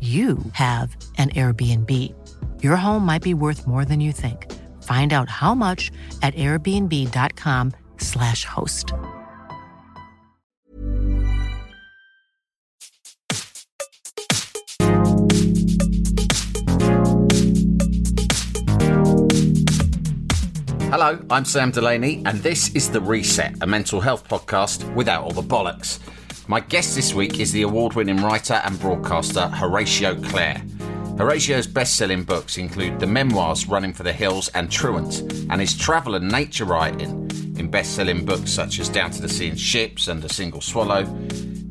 you have an Airbnb. Your home might be worth more than you think. Find out how much at airbnb.com/slash host. Hello, I'm Sam Delaney, and this is The Reset, a mental health podcast without all the bollocks. My guest this week is the award winning writer and broadcaster Horatio Clare. Horatio's best selling books include the memoirs Running for the Hills and Truant, and his travel and nature writing in best selling books such as Down to the Sea in Ships and A Single Swallow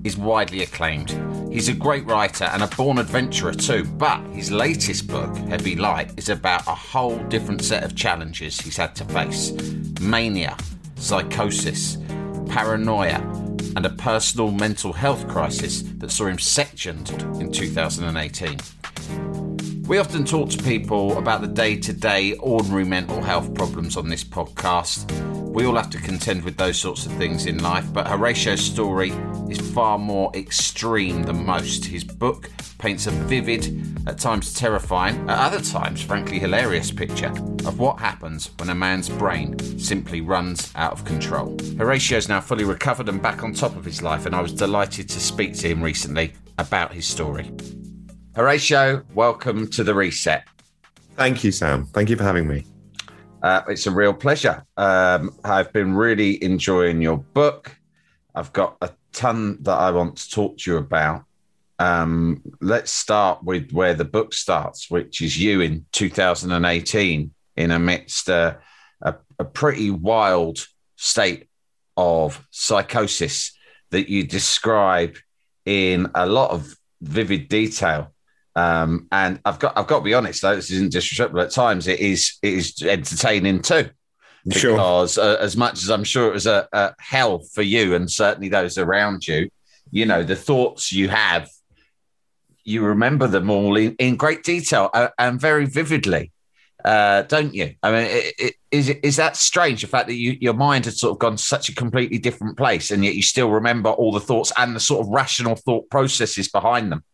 is widely acclaimed. He's a great writer and a born adventurer too, but his latest book, Heavy Light, is about a whole different set of challenges he's had to face mania, psychosis, paranoia, and a personal mental health crisis that saw him sectioned in 2018. We often talk to people about the day to day, ordinary mental health problems on this podcast. We all have to contend with those sorts of things in life, but Horatio's story is far more extreme than most. His book paints a vivid, at times terrifying, at other times, frankly, hilarious picture of what happens when a man's brain simply runs out of control. Horatio is now fully recovered and back on top of his life, and I was delighted to speak to him recently about his story. Horatio, welcome to the reset. Thank you, Sam. Thank you for having me. Uh, it's a real pleasure. Um, I've been really enjoying your book. I've got a ton that I want to talk to you about. Um, let's start with where the book starts, which is you in 2018 in amidst a, a, a pretty wild state of psychosis that you describe in a lot of vivid detail. Um, and I've got I've got to be honest though, this isn't disrespectful. At times, it is it is entertaining too, because sure. uh, as much as I'm sure it was a, a, hell for you and certainly those around you, you know the thoughts you have, you remember them all in, in great detail uh, and very vividly, uh, don't you? I mean, it, it, is is that strange? The fact that you, your mind had sort of gone such a completely different place, and yet you still remember all the thoughts and the sort of rational thought processes behind them.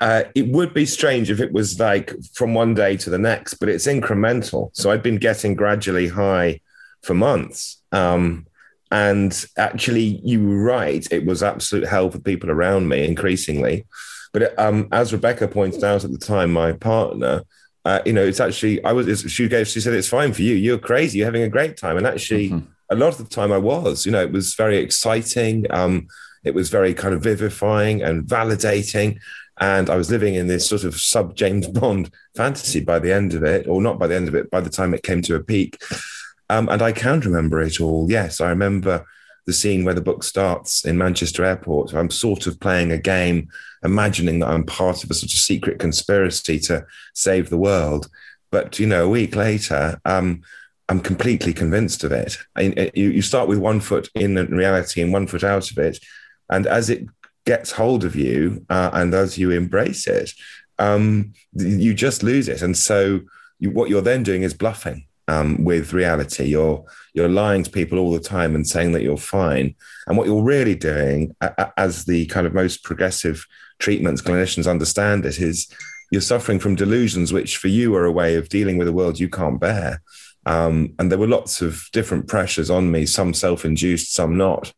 Uh, it would be strange if it was like from one day to the next, but it's incremental. So I've been getting gradually high for months. Um, and actually, you were right. It was absolute hell for people around me increasingly. But um, as Rebecca pointed out at the time, my partner, uh, you know, it's actually, I was, she gave, she said, it's fine for you. You're crazy. You're having a great time. And actually, mm-hmm. a lot of the time I was, you know, it was very exciting. Um, it was very kind of vivifying and validating. And I was living in this sort of sub James Bond fantasy by the end of it, or not by the end of it, by the time it came to a peak. Um, and I can remember it all. Yes, I remember the scene where the book starts in Manchester Airport. I'm sort of playing a game, imagining that I'm part of a sort of secret conspiracy to save the world. But, you know, a week later, um, I'm completely convinced of it. I, you, you start with one foot in reality and one foot out of it. And as it gets hold of you uh, and as you embrace it, um, you just lose it. And so you, what you're then doing is bluffing um, with reality. You're you're lying to people all the time and saying that you're fine. And what you're really doing, as the kind of most progressive treatments clinicians understand it, is you're suffering from delusions, which for you are a way of dealing with a world you can't bear. Um, and there were lots of different pressures on me, some self-induced, some not.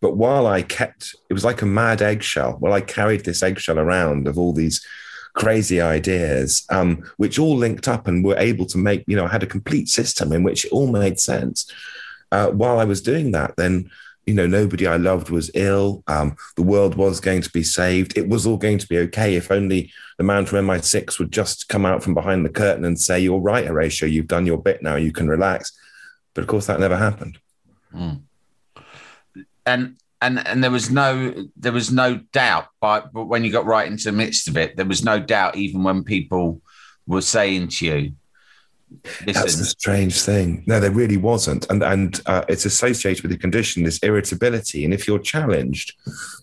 But while I kept, it was like a mad eggshell. While I carried this eggshell around of all these crazy ideas, um, which all linked up and were able to make, you know, I had a complete system in which it all made sense. Uh, while I was doing that, then, you know, nobody I loved was ill. Um, the world was going to be saved. It was all going to be okay if only the man from MI6 would just come out from behind the curtain and say, You're right, Horatio, you've done your bit now, you can relax. But of course, that never happened. Mm. And and and there was no there was no doubt but but when you got right into the midst of it there was no doubt even when people were saying to you. That's the strange thing. No, there really wasn't, and and uh, it's associated with the condition, this irritability. And if you're challenged,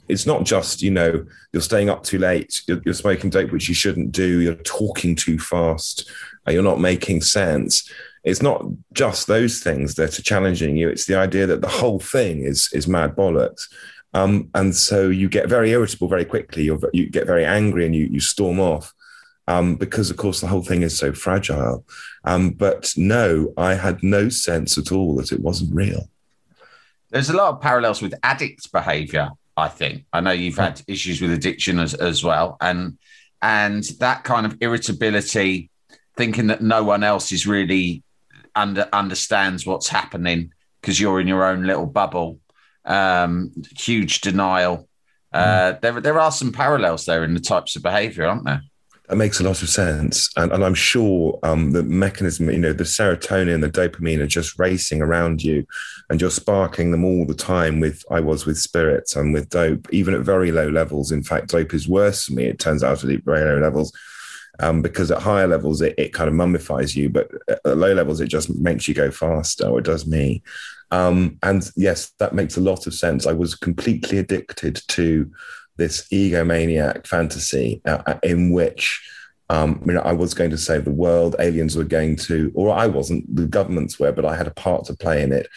it's not just you know you're staying up too late, you're, you're smoking dope, which you shouldn't do, you're talking too fast, uh, you're not making sense it's not just those things that are challenging you. It's the idea that the whole thing is is mad bollocks. Um, and so you get very irritable very quickly. You're, you get very angry and you, you storm off um, because, of course, the whole thing is so fragile. Um, but no, I had no sense at all that it wasn't real. There's a lot of parallels with addicts' behavior, I think. I know you've had issues with addiction as, as well. And, and that kind of irritability, thinking that no one else is really under, understands what's happening because you're in your own little bubble. Um, huge denial. Uh, mm. there, there are some parallels there in the types of behaviour, aren't there? That makes a lot of sense, and, and I'm sure um, the mechanism, you know, the serotonin, the dopamine are just racing around you, and you're sparking them all the time. With I was with spirits and with dope, even at very low levels. In fact, dope is worse for me. It turns out at very low levels um, because at higher levels it, it kind of mummifies you, but at low levels it just makes you go faster, or it does me. Um, and yes, that makes a lot of sense. I was completely addicted to this egomaniac fantasy uh, uh in which um, you know, I was going to save the world. Aliens were going to, or I wasn't. The governments were, but I had a part to play in it.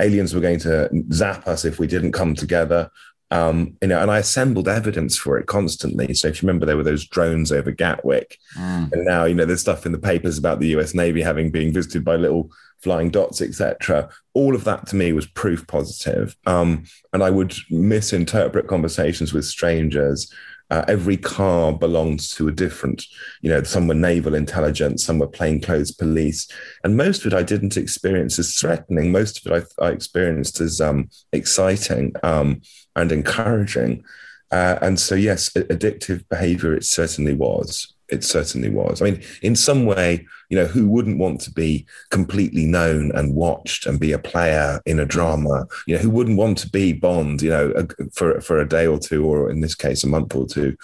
Aliens were going to zap us if we didn't come together. Um, you know, and I assembled evidence for it constantly. So if you remember, there were those drones over Gatwick, mm. and now you know there's stuff in the papers about the U.S. Navy having been visited by little flying dots, etc. All of that to me was proof positive. Um, and I would misinterpret conversations with strangers. Uh, every car belongs to a different, you know, some were naval intelligence, some were plainclothes police. And most of it I didn't experience as threatening. Most of it I, I experienced as um, exciting. Um, and encouraging. Uh, and so, yes, addictive behavior, it certainly was. It certainly was. I mean, in some way, you know, who wouldn't want to be completely known and watched and be a player in a drama? You know, who wouldn't want to be Bond, you know, for, for a day or two, or in this case, a month or two?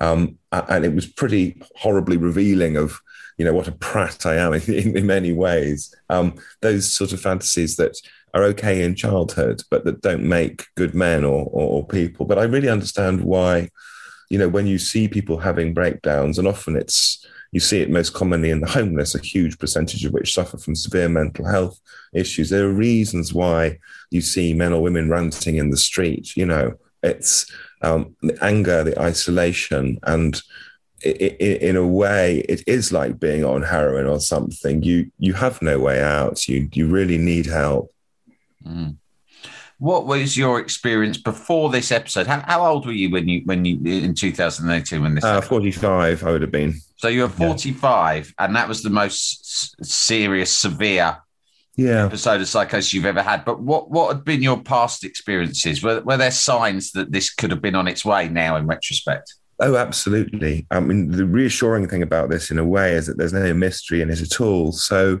Um, and it was pretty horribly revealing of, you know, what a prat I am in, in many ways. Um, those sort of fantasies that are okay in childhood, but that don't make good men or, or, or people. But I really understand why, you know, when you see people having breakdowns, and often it's you see it most commonly in the homeless, a huge percentage of which suffer from severe mental health issues. There are reasons why you see men or women ranting in the street. You know, it's um, the anger, the isolation, and in a way, it is like being on heroin or something. You you have no way out. You you really need help. Mm. What was your experience before this episode? How, how, old were you when you when you in 2018 when this? Uh, 45, I would have been. So you were 45, yeah. and that was the most serious, severe yeah. episode of psychosis you've ever had. But what what had been your past experiences? Were, were there signs that this could have been on its way now in retrospect? Oh, absolutely. I mean, the reassuring thing about this, in a way, is that there's no mystery in it at all. So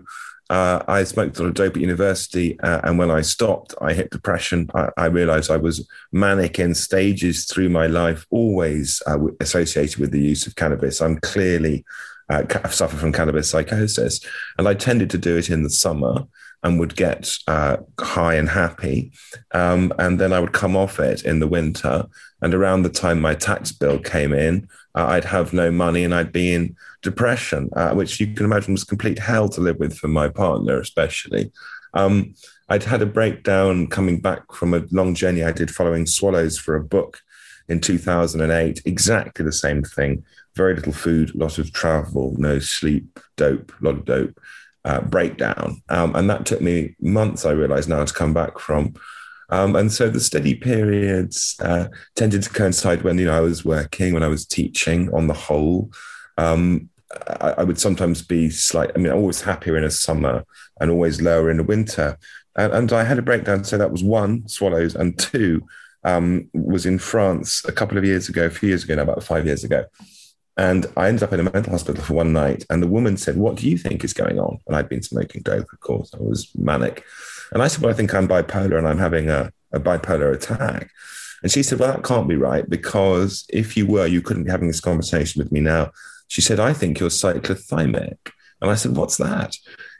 uh, I smoked a lot of dope at university, uh, and when I stopped, I hit depression. I, I, realized I was manic in stages through my life, always uh, associated with the use of cannabis. I'm clearly uh, suffer from cannabis psychosis, and I tended to do it in the summer. and would get uh, high and happy. Um, and then I would come off it in the winter. And around the time my tax bill came in, uh, I'd have no money and I'd be in depression, uh, which you can imagine was complete hell to live with for my partner, especially. Um, I'd had a breakdown coming back from a long journey I did following swallows for a book in 2008. Exactly the same thing. Very little food, lot of travel, no sleep, dope, a lot of dope, uh, breakdown. Um, and that took me months, I realize now, to come back from. Um, and so the steady periods uh, tended to coincide when you know I was working, when I was teaching. On the whole, um, I, I, would sometimes be slight. I mean, always happier in a summer and always lower in the winter. And, and I had a breakdown. So that was one swallows, and two um, was in France a couple of years ago, a few years ago now, about five years ago. And I ended up in a mental hospital for one night. And the woman said, What do you think is going on? And I'd been smoking dope, of course. I was manic. And I said, Well, I think I'm bipolar and I'm having a, a bipolar attack. And she said, Well, that can't be right because if you were, you couldn't be having this conversation with me now. She said, I think you're cyclothymic. And I said, What's that?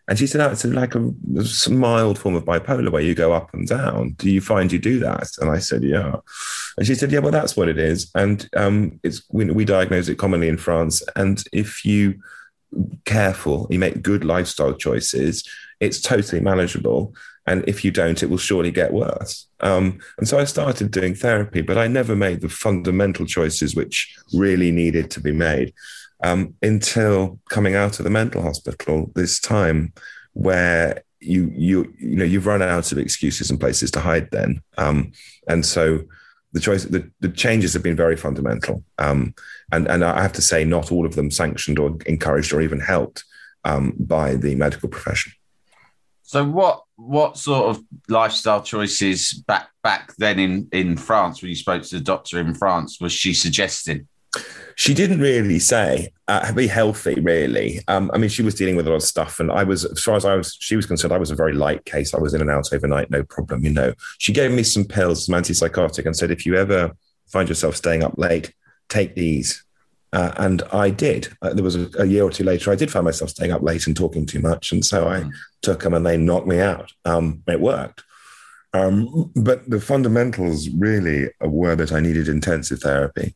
And she said, oh, it's like a, a, mild form of bipolar where you go up and down. Do you find you do that? And I said, yeah. And she said, yeah, well, that's what it is. And um, it's we, we diagnose it commonly in France. And if you careful, you make good lifestyle choices, it's totally manageable. And if you don't, it will surely get worse. Um, and so I started doing therapy, but I never made the fundamental choices which really needed to be made um, until coming out of the mental hospital this time where you you you know you've run out of excuses and places to hide then. Um, and so the choice the, the changes have been very fundamental. Um, and and I have to say not all of them sanctioned or encouraged or even helped um, by the medical profession. So what what sort of lifestyle choices back back then in in France when you spoke to the doctor in France was she suggesting she didn't really say uh, be healthy, really. Um, I mean, she was dealing with a lot of stuff, and I was, as far as I was, she was concerned, I was a very light case. I was in and out overnight, no problem. You know, she gave me some pills, some antipsychotic, and said, if you ever find yourself staying up late, take these. Uh, and I did. Uh, there was a, a, year or two later, I did find myself staying up late and talking too much, and so I mm. took them, and they knocked me out. Um, it worked. Um, but the fundamentals really were that I needed intensive therapy.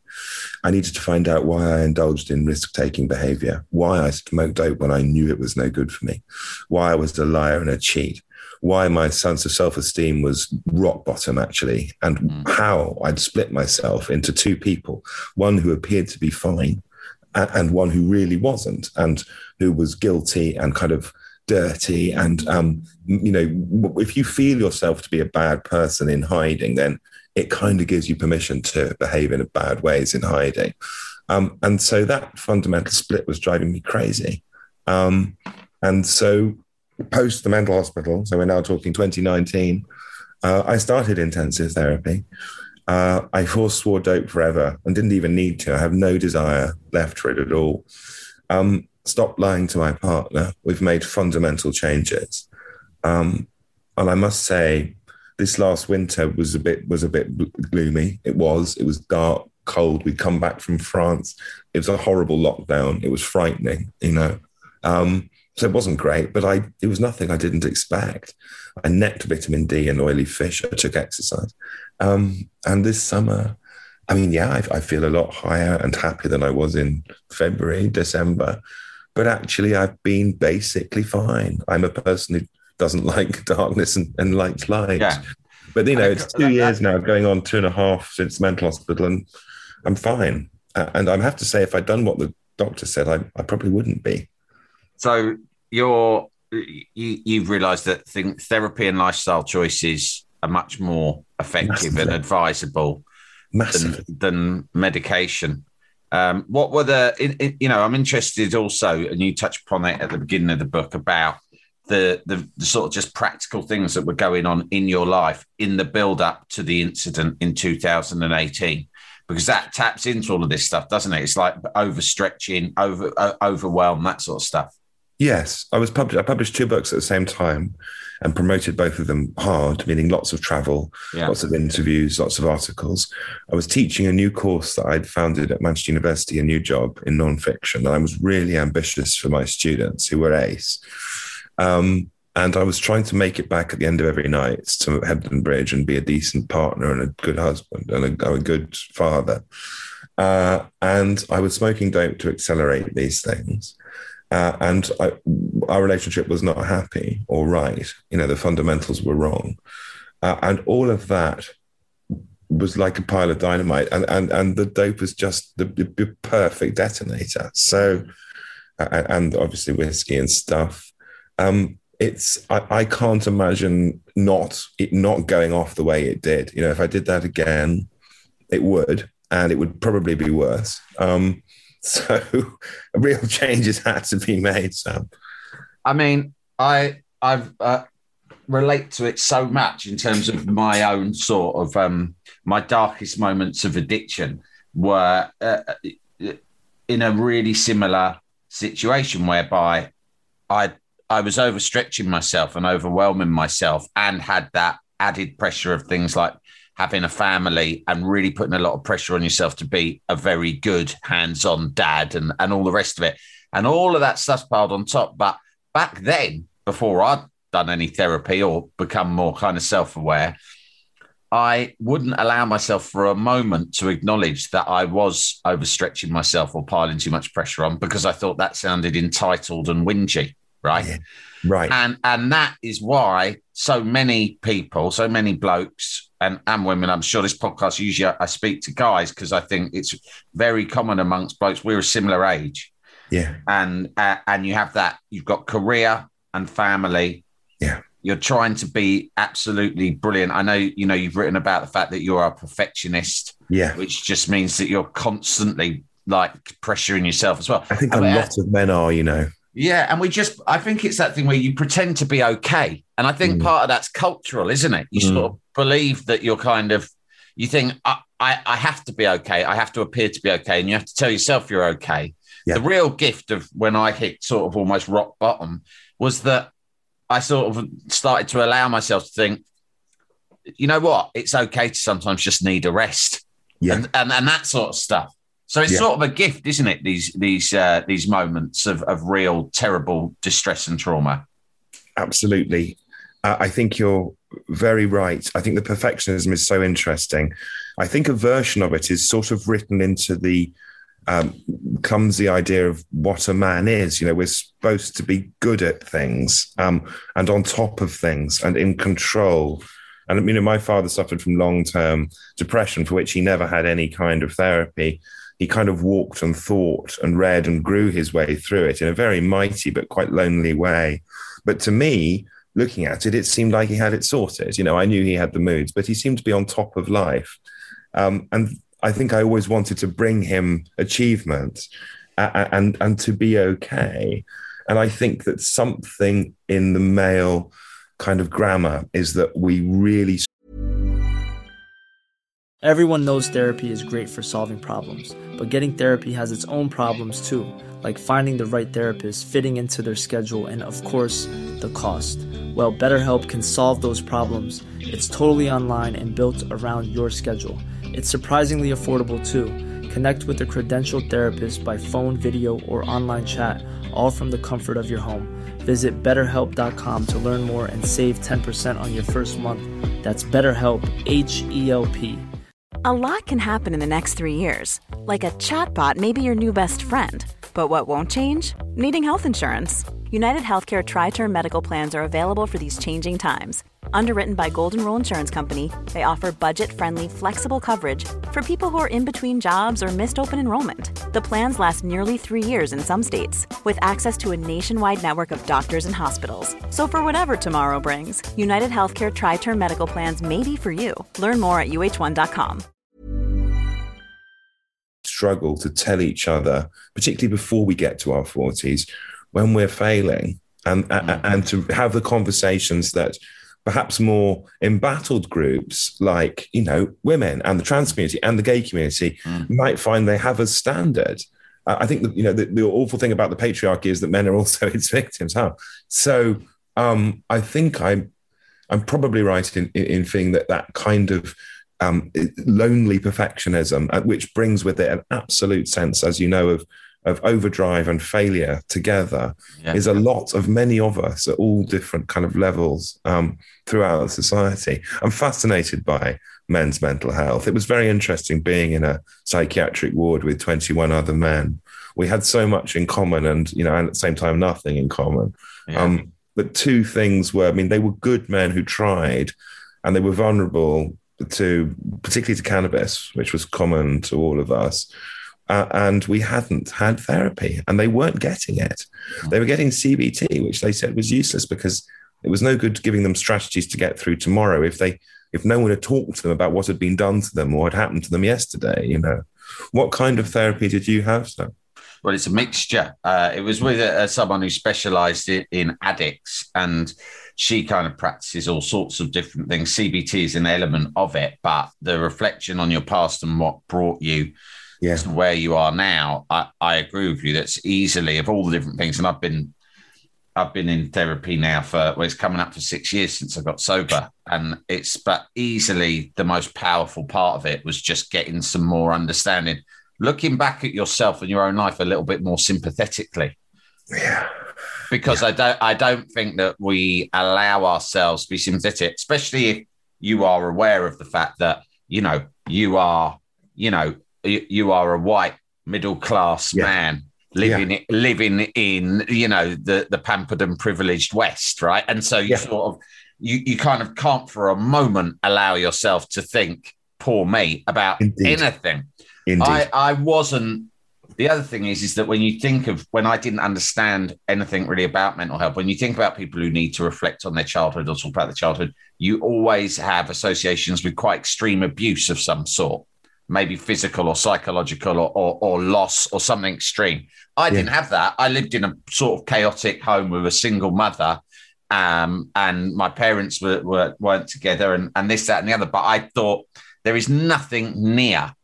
I needed to find out why I indulged in risk taking behavior, why I smoked dope when I knew it was no good for me, why I was a liar and a cheat, why my sense of self esteem was rock bottom, actually, and mm. how I'd split myself into two people one who appeared to be fine and one who really wasn't, and who was guilty and kind of dirty and um, you know if you feel yourself to be a bad person in hiding then it kind of gives you permission to behave in bad ways in hiding. Um, and so that fundamental split was driving me crazy. Um, and so post the mental hospital so we're now talking 2019 uh, i started intensive therapy. Uh, i forswore dope forever and didn't even need to. I have no desire left for it at all. Um, stopped lying to my partner. We've made fundamental changes. Um, and I must say, this last winter was a bit was a bit gloomy. It was. It was dark, cold. We'd come back from France. It was a horrible lockdown. It was frightening, you know. Um, so it wasn't great, but I it was nothing I didn't expect. I necked vitamin D and oily fish. I took exercise, um, and this summer, I mean, yeah, I, I, feel a lot higher and happier than I was in February, December but actually I've been basically fine. I'm a person who doesn't like darkness and, and likes light. Yeah. But you know, it's two years now, going on two and a half since mental hospital, and I'm fine. And I have to say, if I'd done what the doctor said, I, I probably wouldn't be. So you're you, you've realised that therapy and lifestyle choices are much more effective Massively. and advisable than, than medication. Um, what were the, you know, I'm interested also, and you touch upon it at the beginning of the book about the, the, the sort of just practical things that were going on in your life in the build up to the incident in 2018 because that taps into all of this stuff, doesn't it? It's like overstretching, over uh, overwhelm, that sort of stuff. Yes, I was published. I published two books at the same time, and promoted both of them hard, meaning lots of travel, yeah. lots of interviews, lots of articles. I was teaching a new course that I'd founded at Manchester University, a new job in nonfiction, and I was really ambitious for my students who were ace. Um, and I was trying to make it back at the end of every night to Hebden Bridge and be a decent partner and a good husband and a, a good father. Uh, and I was smoking dope to accelerate these things. Uh, and I, our relationship was not happy or right. You know, the fundamentals were wrong. Uh, and all of that was like a pile of dynamite. And, and, and the dope was just the, the perfect detonator. So, and obviously whiskey and stuff. Um, it's I, I can't imagine not it not going off the way it did. You know, if I did that again, it would, and it would probably be worse. Um, so real changes had to be made. Sam, I mean, I I've uh, relate to it so much in terms of my own sort of um, my darkest moments of addiction were uh, in a really similar situation whereby I I was overstretching myself and overwhelming myself and had that added pressure of things like having a family and really putting a lot of pressure on yourself to be a very good hands-on dad and, and all the rest of it. And all of that stuff piled on top. But back then, before I'd done any therapy or become more kind of self-aware, I wouldn't allow myself for a moment to acknowledge that I was overstretching myself or piling too much pressure on because I thought that sounded entitled and whingy right? Yeah. Right. And and that is why so many people, so many blokes and, and women, I'm sure this podcast usually I, speak to guys because I think it's very common amongst blokes. We're a similar age. Yeah. And uh, and you have that, you've got career and family. Yeah. You're trying to be absolutely brilliant. I know, you know, you've written about the fact that you're a perfectionist. Yeah. Which just means that you're constantly like pressuring yourself as well. I think a lot of men are, you know. Yeah, and we just I think it's that thing where you pretend to be okay. And I think mm. part of that's cultural, isn't it? You mm. sort of believe that you're kind of you think I, I, I have to be okay. I have to appear to be okay. And you have to tell yourself you're okay. Yeah. The real gift of when I hit sort of almost rock bottom was that I sort of started to allow myself to think, you know what? It's okay to sometimes just need a rest. Yeah. And, and, and that sort of stuff. So it's yeah. sort of a gift, isn't it? These these uh, these moments of of real terrible distress and trauma. Absolutely, uh, I think you're very right. I think the perfectionism is so interesting. I think a version of it is sort of written into the um, the idea of what a man is. You know, we're supposed to be good at things um, and on top of things and in control. And you know, my father suffered from long term depression for which he never had any kind of therapy he kind of walked and thought and read and grew his way through it in a very mighty but quite lonely way. But to me, looking at it, it seemed like he had it sorted. You know, I knew he had the moods, but he seemed to be on top of life. Um, and I think I always wanted to bring him achievement and, and, and to be okay. And I think that something in the male kind of grammar is that we really Everyone knows therapy is great for solving problems, but getting therapy has its own problems too, like finding the right therapist, fitting into their schedule, and of course, the cost. Well, BetterHelp can solve those problems. It's totally online and built around your schedule. It's surprisingly affordable too. Connect with a credentialed therapist by phone, video, or online chat, all from the comfort of your home. Visit betterhelp.com to learn more and save 10% on your first month. That's BetterHelp, H E L P. A lot can happen in the next three years. Like a chatbot may be your new best friend. But what won't change? Needing health insurance. United Healthcare Tri Term Medical Plans are available for these changing times. Underwritten by Golden Rule Insurance Company, they offer budget friendly, flexible coverage for people who are in between jobs or missed open enrollment. The plans last nearly three years in some states, with access to a nationwide network of doctors and hospitals. So, for whatever tomorrow brings, United Healthcare Tri Term Medical Plans may be for you. Learn more at uh1.com struggle to tell each other, particularly before we get to our 40s, when we're failing, and, mm-hmm. and to have the conversations that perhaps more embattled groups like, you know, women and the trans community and the gay community mm. might find they have as standard. I think that, you know, the, the, awful thing about the patriarchy is that men are also its victims. Huh? So um, I think I'm, I'm probably right in, in, in feeling that that kind of um, lonely perfectionism, uh, which brings with it an absolute sense, as you know, of of overdrive and failure together Yeah. is a lot of many of us at all different kind of levels um, throughout society. I'm fascinated by men's mental health. It was very interesting being in a psychiatric ward with 21 other men. We had so much in common and, you know, and at the same time, nothing in common. Yeah. Um, but two things were, I mean, they were good men who tried and they were vulnerable to, particularly to cannabis, which was common to all of us. Uh, and we hadn't had therapy and they weren't getting it. They were getting CBT, which they said was useless because it was no good giving them strategies to get through tomorrow if they if no one had talked to them about what had been done to them or had happened to them yesterday, you know. What kind of therapy did you have, sir? Well, it's a mixture. Uh, it was with uh, someone who specialised in, in addicts, and she kind of practices all sorts of different things. CBT is an element of it, but the reflection on your past and what brought you Yeah. to where you are now, I, I agree with you. That's easily of all the different things, and I've been I've been in therapy now for well, it's coming up for six years since I got sober, and it's but easily the most powerful part of it was just getting some more understanding, looking back at yourself and your own life a little bit more sympathetically Yeah. because I don't I don't think that we allow ourselves to be sympathetic, especially if you are aware of the fact that you know you are you know you, you are a white middle class Yeah. man living living in you know the the pampered and privileged West, right? And so you Yeah. sort of you you kind of can't for a moment allow yourself to think poor me about Indeed. anything. Indeed. I, I wasn't. The other thing is, is that when you think of when I didn't understand anything really about mental health, when you think about people who need to reflect on their childhood or talk about their childhood, you always have associations with quite extreme abuse of some sort, maybe physical or psychological or or, or loss or something extreme. I didn't have that. I lived in a sort of chaotic home with a single mother. Um, and my parents were, were weren't together and, and this, that, and the other. But I thought there is nothing near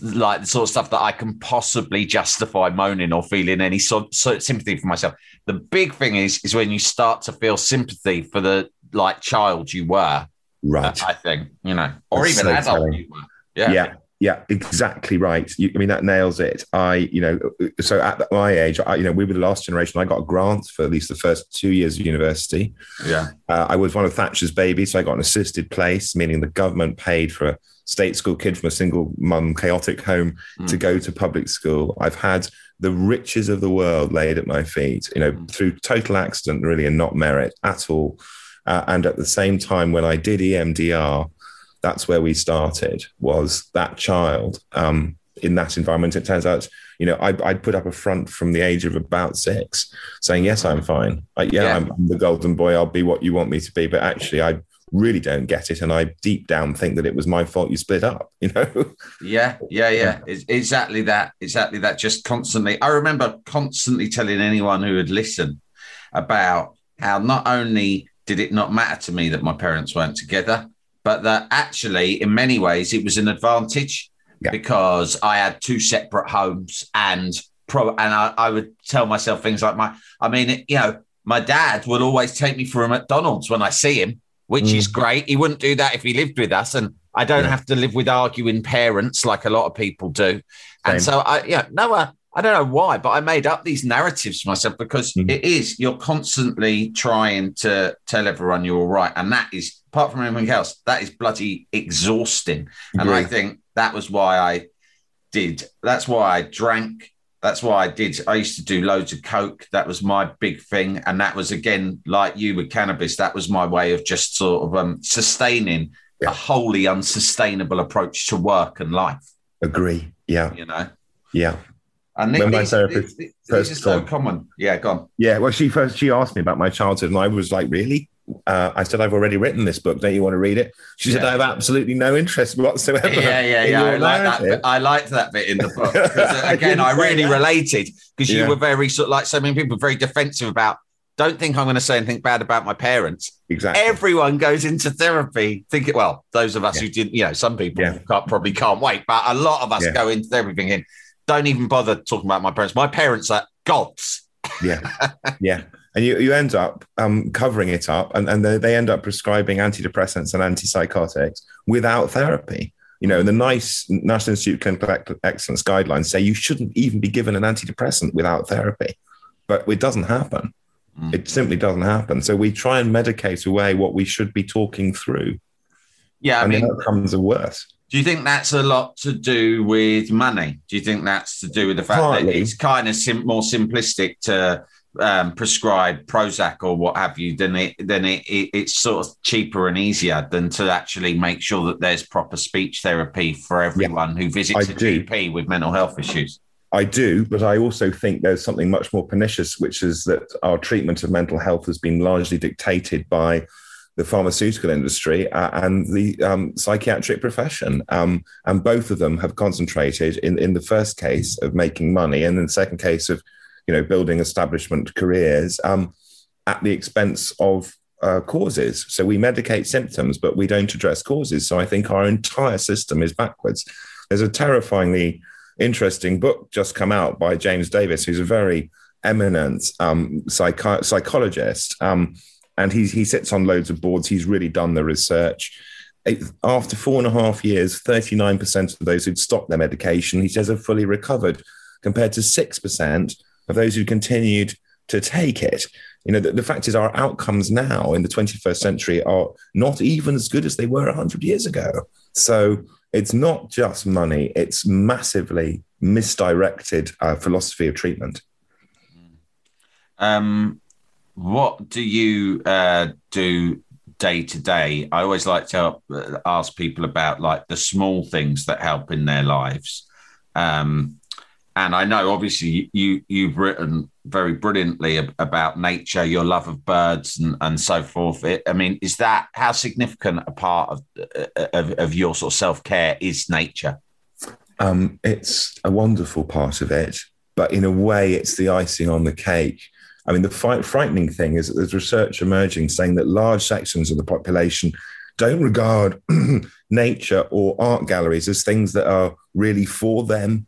like the sort of stuff that I can possibly justify moaning or feeling any sort, sort of sympathy for myself. The big thing is is when you start to feel sympathy for the like child you were. right. I think you know, or That's even so adult telling. you were. Yeah, yeah. Yeah, exactly right. You, I mean, that nails it. I, you know, so at my age, I, you know, we were the last generation. I got a grant for at least the first two years of university. yeah, Uh, I was one of Thatcher's babies, so I got an assisted place, meaning the government paid for a state school kid from a single mum chaotic home to Mm. go to public school. I've had the riches of the world laid at my feet, you know, Mm. through total accident, really, and not merit at all. Uh, and at the same time, when I did EMDR, that's where we started. Was that child um, in that environment? It turns out, you know, I, I'd put up a front from the age of about six, saying, "Yes, I'm fine. Uh, yeah, Yeah. I'm, I'm the golden boy. I'll be what you want me to be." But actually, I really don't get it, and I deep down think that it was my fault you split up. You know? yeah, yeah, yeah. It's exactly that. Exactly that. Just constantly. I remember constantly telling anyone who would listen about how not only did it not matter to me that my parents weren't together, but that actually, in many ways, it was an advantage Yeah. because I had two separate homes and pro. And I, I would tell myself things like my. I mean, you know, my dad would always take me for a McDonald's when I see him, which is great. He wouldn't do that if he lived with us, and I don't Yeah. have to live with arguing parents like a lot of people do. And so I, yeah, no, uh, I don't know why, but I made up these narratives for myself because Mm. it is you're constantly trying to tell everyone you're all right, and that is apart from anything else, that is bloody exhausting. And I think that was why I did. That's why I drank. That's why I did. I used to do loads of coke. That was my big thing, and that was again like you with cannabis. That was my way of just sort of um, sustaining Yeah. a wholly unsustainable approach to work and life. Agree. Yeah. You know. Yeah. And When my therapist first are so common. Yeah, gone. Yeah. Well, she first she asked me about my childhood, and I was like, "Really?" Uh, I said, "I've already written this book. Don't you want to read it?" She said, "I have absolutely no interest whatsoever." Yeah, yeah, yeah. I like that. Bit. I liked that bit in the book. uh, I again, I really that. related because you were very sort of like so many people very defensive about. Don't think I'm going to say anything bad about my parents. exactly. Everyone goes into therapy thinking, well, those of us Yeah. who didn't, you know, some people Yeah. can't, probably can't wait, but a lot of us Yeah. go into therapy thinking, don't even bother talking about my parents. My parents are gods. yeah, yeah. And you, you end up um, covering it up, and, and they, they end up prescribing antidepressants and antipsychotics without therapy. You know, the NICE National Institute of Clinical Excellence guidelines say you shouldn't even be given an antidepressant without therapy, but it doesn't happen. Mm. It simply doesn't happen. So we try and medicate away what we should be talking through. Yeah, I and mean, the outcomes are worse. Do you think that's a lot to do with money? Do you think that's to do with the fact Partly. that it's kind of sim- more simplistic to um, prescribe Prozac or what have you? Then it then it, it, it's sort of cheaper and easier than to actually make sure that there's proper speech therapy for everyone yeah, who visits I a do. GP with mental health issues. I do, but I also think there's something much more pernicious, which is that our treatment of mental health has been largely dictated by the pharmaceutical industry uh, and the um, psychiatric profession. Um, and both of them have concentrated in, in the first case of making money and in the second case of, you know, building establishment careers um, at the expense of uh, causes. So we medicate symptoms, but we don't address causes. So I think our entire system is backwards. There's a terrifyingly interesting book just come out by James Davies, who's a very eminent um, psych- psychologist. Um, and he he sits on loads of boards. He's really done the research. After four and a half years, 39% of those who'd stopped their medication, he says, have fully recovered, compared to 6% of those who continued to take it. You know, the, the, fact is, our outcomes now in the 21st century are not even as good as they were 100 years ago. So it's not just money, it's massively misdirected uh, philosophy of treatment. Um, what do you uh, do day to day? I always like to uh, ask people about like the small things that help in their lives. Um, and I know obviously you you've written very brilliantly about nature, your love of birds and, and so forth. It, I mean, is that how significant a part of uh, of, of your sort of self care is nature? Um, it's a wonderful part of it, but in a way, it's the icing on the cake I mean, the frightening thing is that there's research emerging saying that large sections of the population don't regard nature or art galleries as things that are really for them.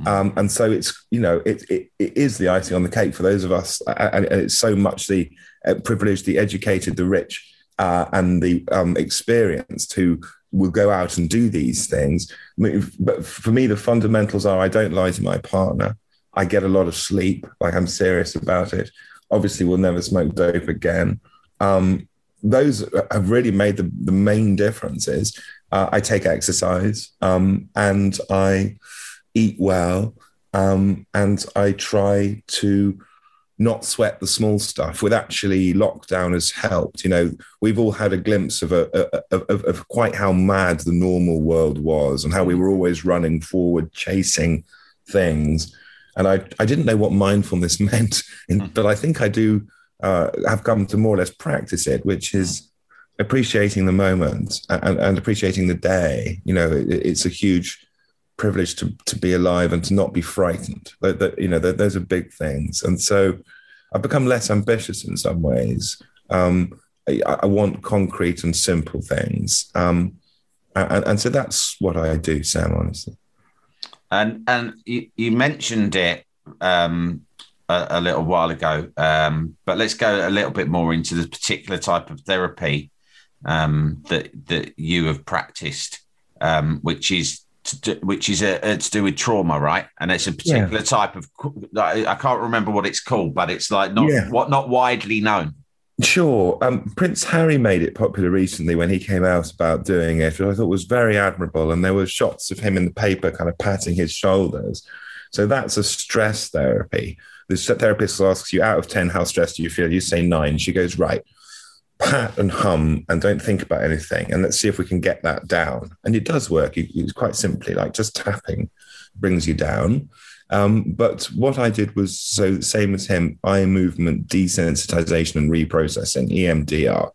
Mm. Um, and so it's, you know, it, it, it is the icing on the cake for those of us. And, it's so much the uh, privileged, the educated, the rich, uh, and the um, experienced who will go out and do these things. But for me, the fundamentals are I don't lie to my partner. I get a lot of sleep. Like I'm serious about it. Obviously, we'll never smoke dope again. Um, those have really made the, the main differences. Uh, I take exercise um, and I eat well um, and I try to not sweat the small stuff. With actually, lockdown has helped. You know, we've all had a glimpse of a, a of, of quite how mad the normal world was and how we were always running forward, chasing things and I, I didn't know what mindfulness meant, in, hmm. but I think I do uh, have come to more or less practice it, which is appreciating the moment and, and appreciating the day. You know, it, it's a huge privilege to, to be alive and to not be frightened. That, that you know, that, those are big things. And so I've become less ambitious in some ways. Um, I, I, want concrete and simple things. Um, and, and so that's what I do, Sam, honestly. And and you, you mentioned it um, a, a, little while ago, um, but let's go a little bit more into the particular type of therapy um, that that you have practiced, um, which is do, which is a, a, to do with trauma, right? And it's a particular yeah. type of I can't remember what it's called, but it's like not yeah. what not widely known. Sure. Um, Prince Harry made it popular recently when he came out about doing it, which I thought was very admirable. And there were shots of him in the paper kind of patting his shoulders. So that's a stress therapy. The therapist asks you, out of 10, how stressed do you feel? You say nine. She goes, right, pat and hum and don't think about anything. And let's see if we can get that down. And it does work. It's quite simply like just tapping brings you down. Um, but what I did was so same as him, eye movement desensitization and reprocessing, EMDR.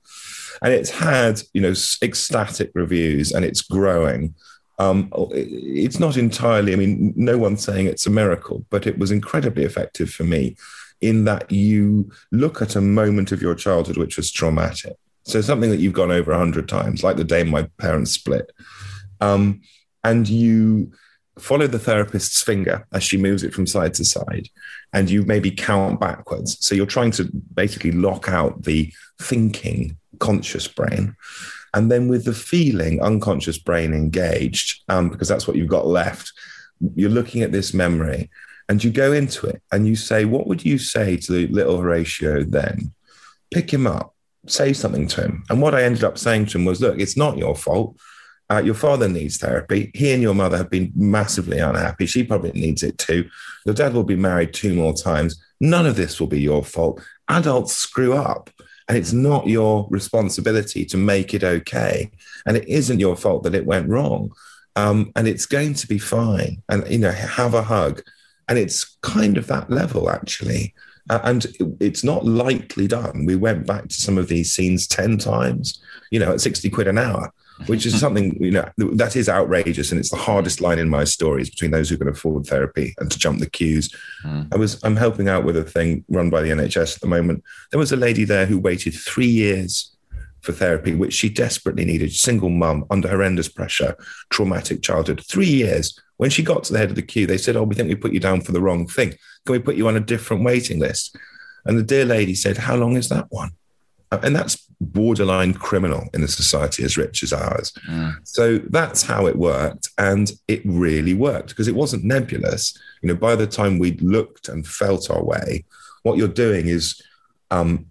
And it's had, you know, ecstatic reviews and it's growing. Um, it's not entirely, I mean, no one's saying it's a miracle, but it was incredibly effective for me in that you look at a moment of your childhood which was traumatic. So something that you've gone over a hundred times, like the day my parents split. Um, and you follow the therapist's finger as she moves it from side to side, and you maybe count backwards. So you're trying to basically lock out the thinking conscious brain. And then with the feeling unconscious brain engaged, um, because that's what you've got left, you're looking at this memory and you go into it and you say, What would you say to the little Horatio then? Pick him up, say something to him. And what I ended up saying to him was, Look, it's not your fault. Uh, your father needs therapy. He and your mother have been massively unhappy. She probably needs it too. Your dad will be married two more times. None of this will be your fault. Adults screw up, and it's not your responsibility to make it okay. And it isn't your fault that it went wrong. Um, and it's going to be fine. And, you know, have a hug. And it's kind of that level, actually. Uh, and it, it's not lightly done. We went back to some of these scenes 10 times, you know, at 60 quid an hour which is something you know that is outrageous and it's the hardest line in my stories between those who can afford therapy and to jump the queues mm. i was i'm helping out with a thing run by the nhs at the moment there was a lady there who waited three years for therapy which she desperately needed single mum under horrendous pressure traumatic childhood three years when she got to the head of the queue they said oh we think we put you down for the wrong thing can we put you on a different waiting list and the dear lady said how long is that one and that's borderline criminal in a society as rich as ours. Mm. So that's how it worked. And it really worked because it wasn't nebulous. You know, by the time we'd looked and felt our way, what you're doing is um,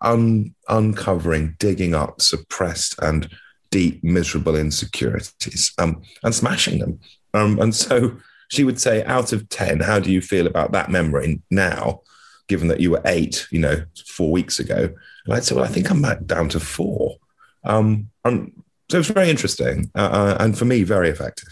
un- uncovering, digging up suppressed and deep, miserable insecurities um, and smashing them. Um, and so she would say, out of 10, how do you feel about that memory now? Given that you were eight, you know, four weeks ago, and I'd say, well, I think I'm back down to four. Um, so it's very interesting uh, uh, and for me, very effective.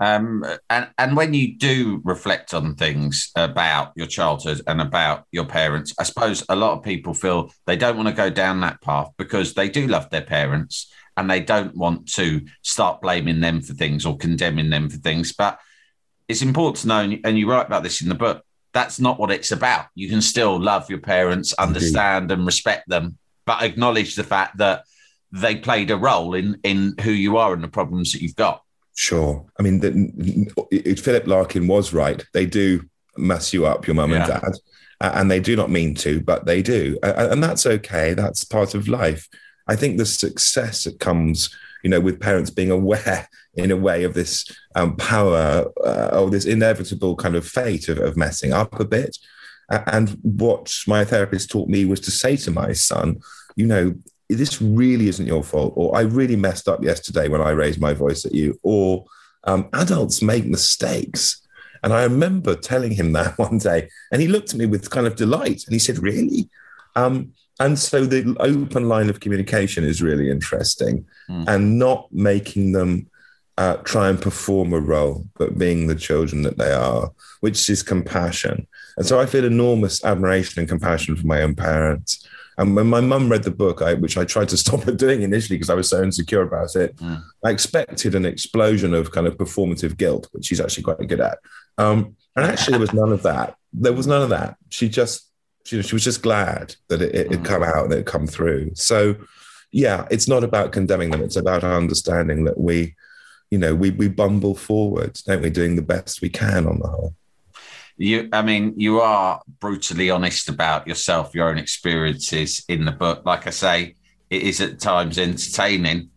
Um, and and when you do reflect on things about your childhood and about your parents, I suppose a lot of people feel they don't want to go down that path because they do love their parents and they don't want to start blaming them for things or condemning them for things. But it's important to know, and you write about this in the book, that's not what it's about. You can still love your parents, understand Indeed. and respect them, but acknowledge the fact that they played a role in in who you are and the problems that you've got. Sure. I mean, the, Philip Larkin was right. They do mess you up, your mum yeah. and dad, and they do not mean to, but they do, and that's okay. That's part of life. I think the success that comes, you know, with parents being aware in a way of this um, power uh, or this inevitable kind of fate of, of messing up a bit. And what my therapist taught me was to say to my son, you know, this really isn't your fault, or I really messed up yesterday when I raised my voice at you, or um, adults make mistakes. And I remember telling him that one day, and he looked at me with kind of delight and he said, Really? Um, and so the open line of communication is really interesting mm. and not making them uh, try and perform a role, but being the children that they are, which is compassion. And so I feel enormous admiration and compassion for my own parents. And when my mum read the book, I, which I tried to stop her doing initially because I was so insecure about it, mm. I expected an explosion of kind of performative guilt, which she's actually quite good at. Um, and actually, there was none of that. There was none of that. She just, she, she was just glad that it, it had mm. come out and it had come through. So, yeah, it's not about condemning them. It's about understanding that we you know, we we bumble forward, don't we, doing the best we can on the whole. You, I mean, you are brutally honest about yourself, your own experiences in the book. Like I say, it is at times entertaining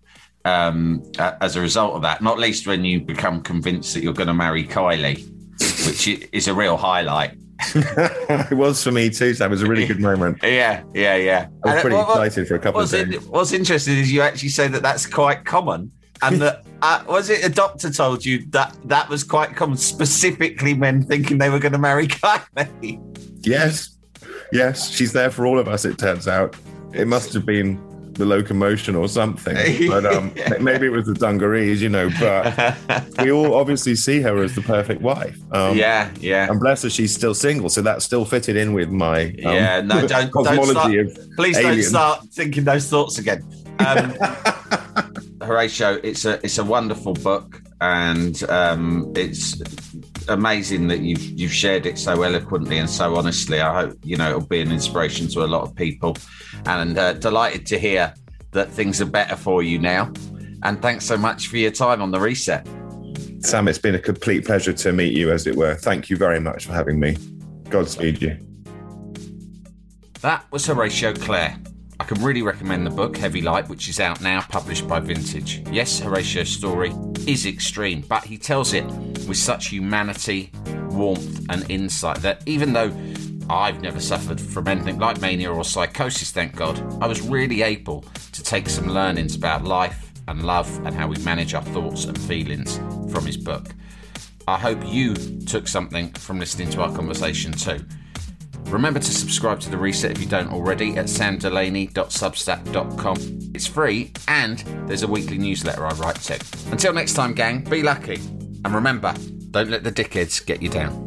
um, as a result of that. Not least when you become convinced that you're going to marry Kylie, which is a real highlight. it was for me too. That was a really good moment. yeah, yeah, yeah. I was pretty excited for a couple of days. what's interesting is you actually say that that's quite common and that uh, was it a doctor told you that that was quite common, specifically men thinking they were going to marry Kylie? Yes, yes, she's there for all of us. It turns out it must have been the locomotion or something, but um, yeah. maybe it was the dungarees, you know. But we all obviously see her as the perfect wife. Um, yeah, yeah. And bless her, she's still single, so that still fitted in with my um, yeah. No, don't, cosmology don't start, please aliens. don't start thinking those thoughts again. Horatio, it's a it's a wonderful book, and um, it's amazing that you've you've shared it so eloquently and so honestly. I hope you know it'll be an inspiration to a lot of people, and uh, delighted to hear that things are better for you now. And thanks so much for your time on the reset. Sam, it's been a complete pleasure to meet you, as it were. Thank you very much for having me. Godspeed you. That was Horatio Clare can really recommend the book Heavy Light, which is out now, published by Vintage. Yes, Horatio's story is extreme, but he tells it with such humanity, warmth, and insight that even though I've never suffered from anything like mania or psychosis, thank God, I was really able to take some learnings about life and love and how we manage our thoughts and feelings from his book. I hope you took something from listening to our conversation too. Remember to subscribe to The Reset if you don't already at samdelaney.substack.com. It's free and there's a weekly newsletter I write to. Until next time, gang, be lucky. And remember, don't let the dickheads get you down.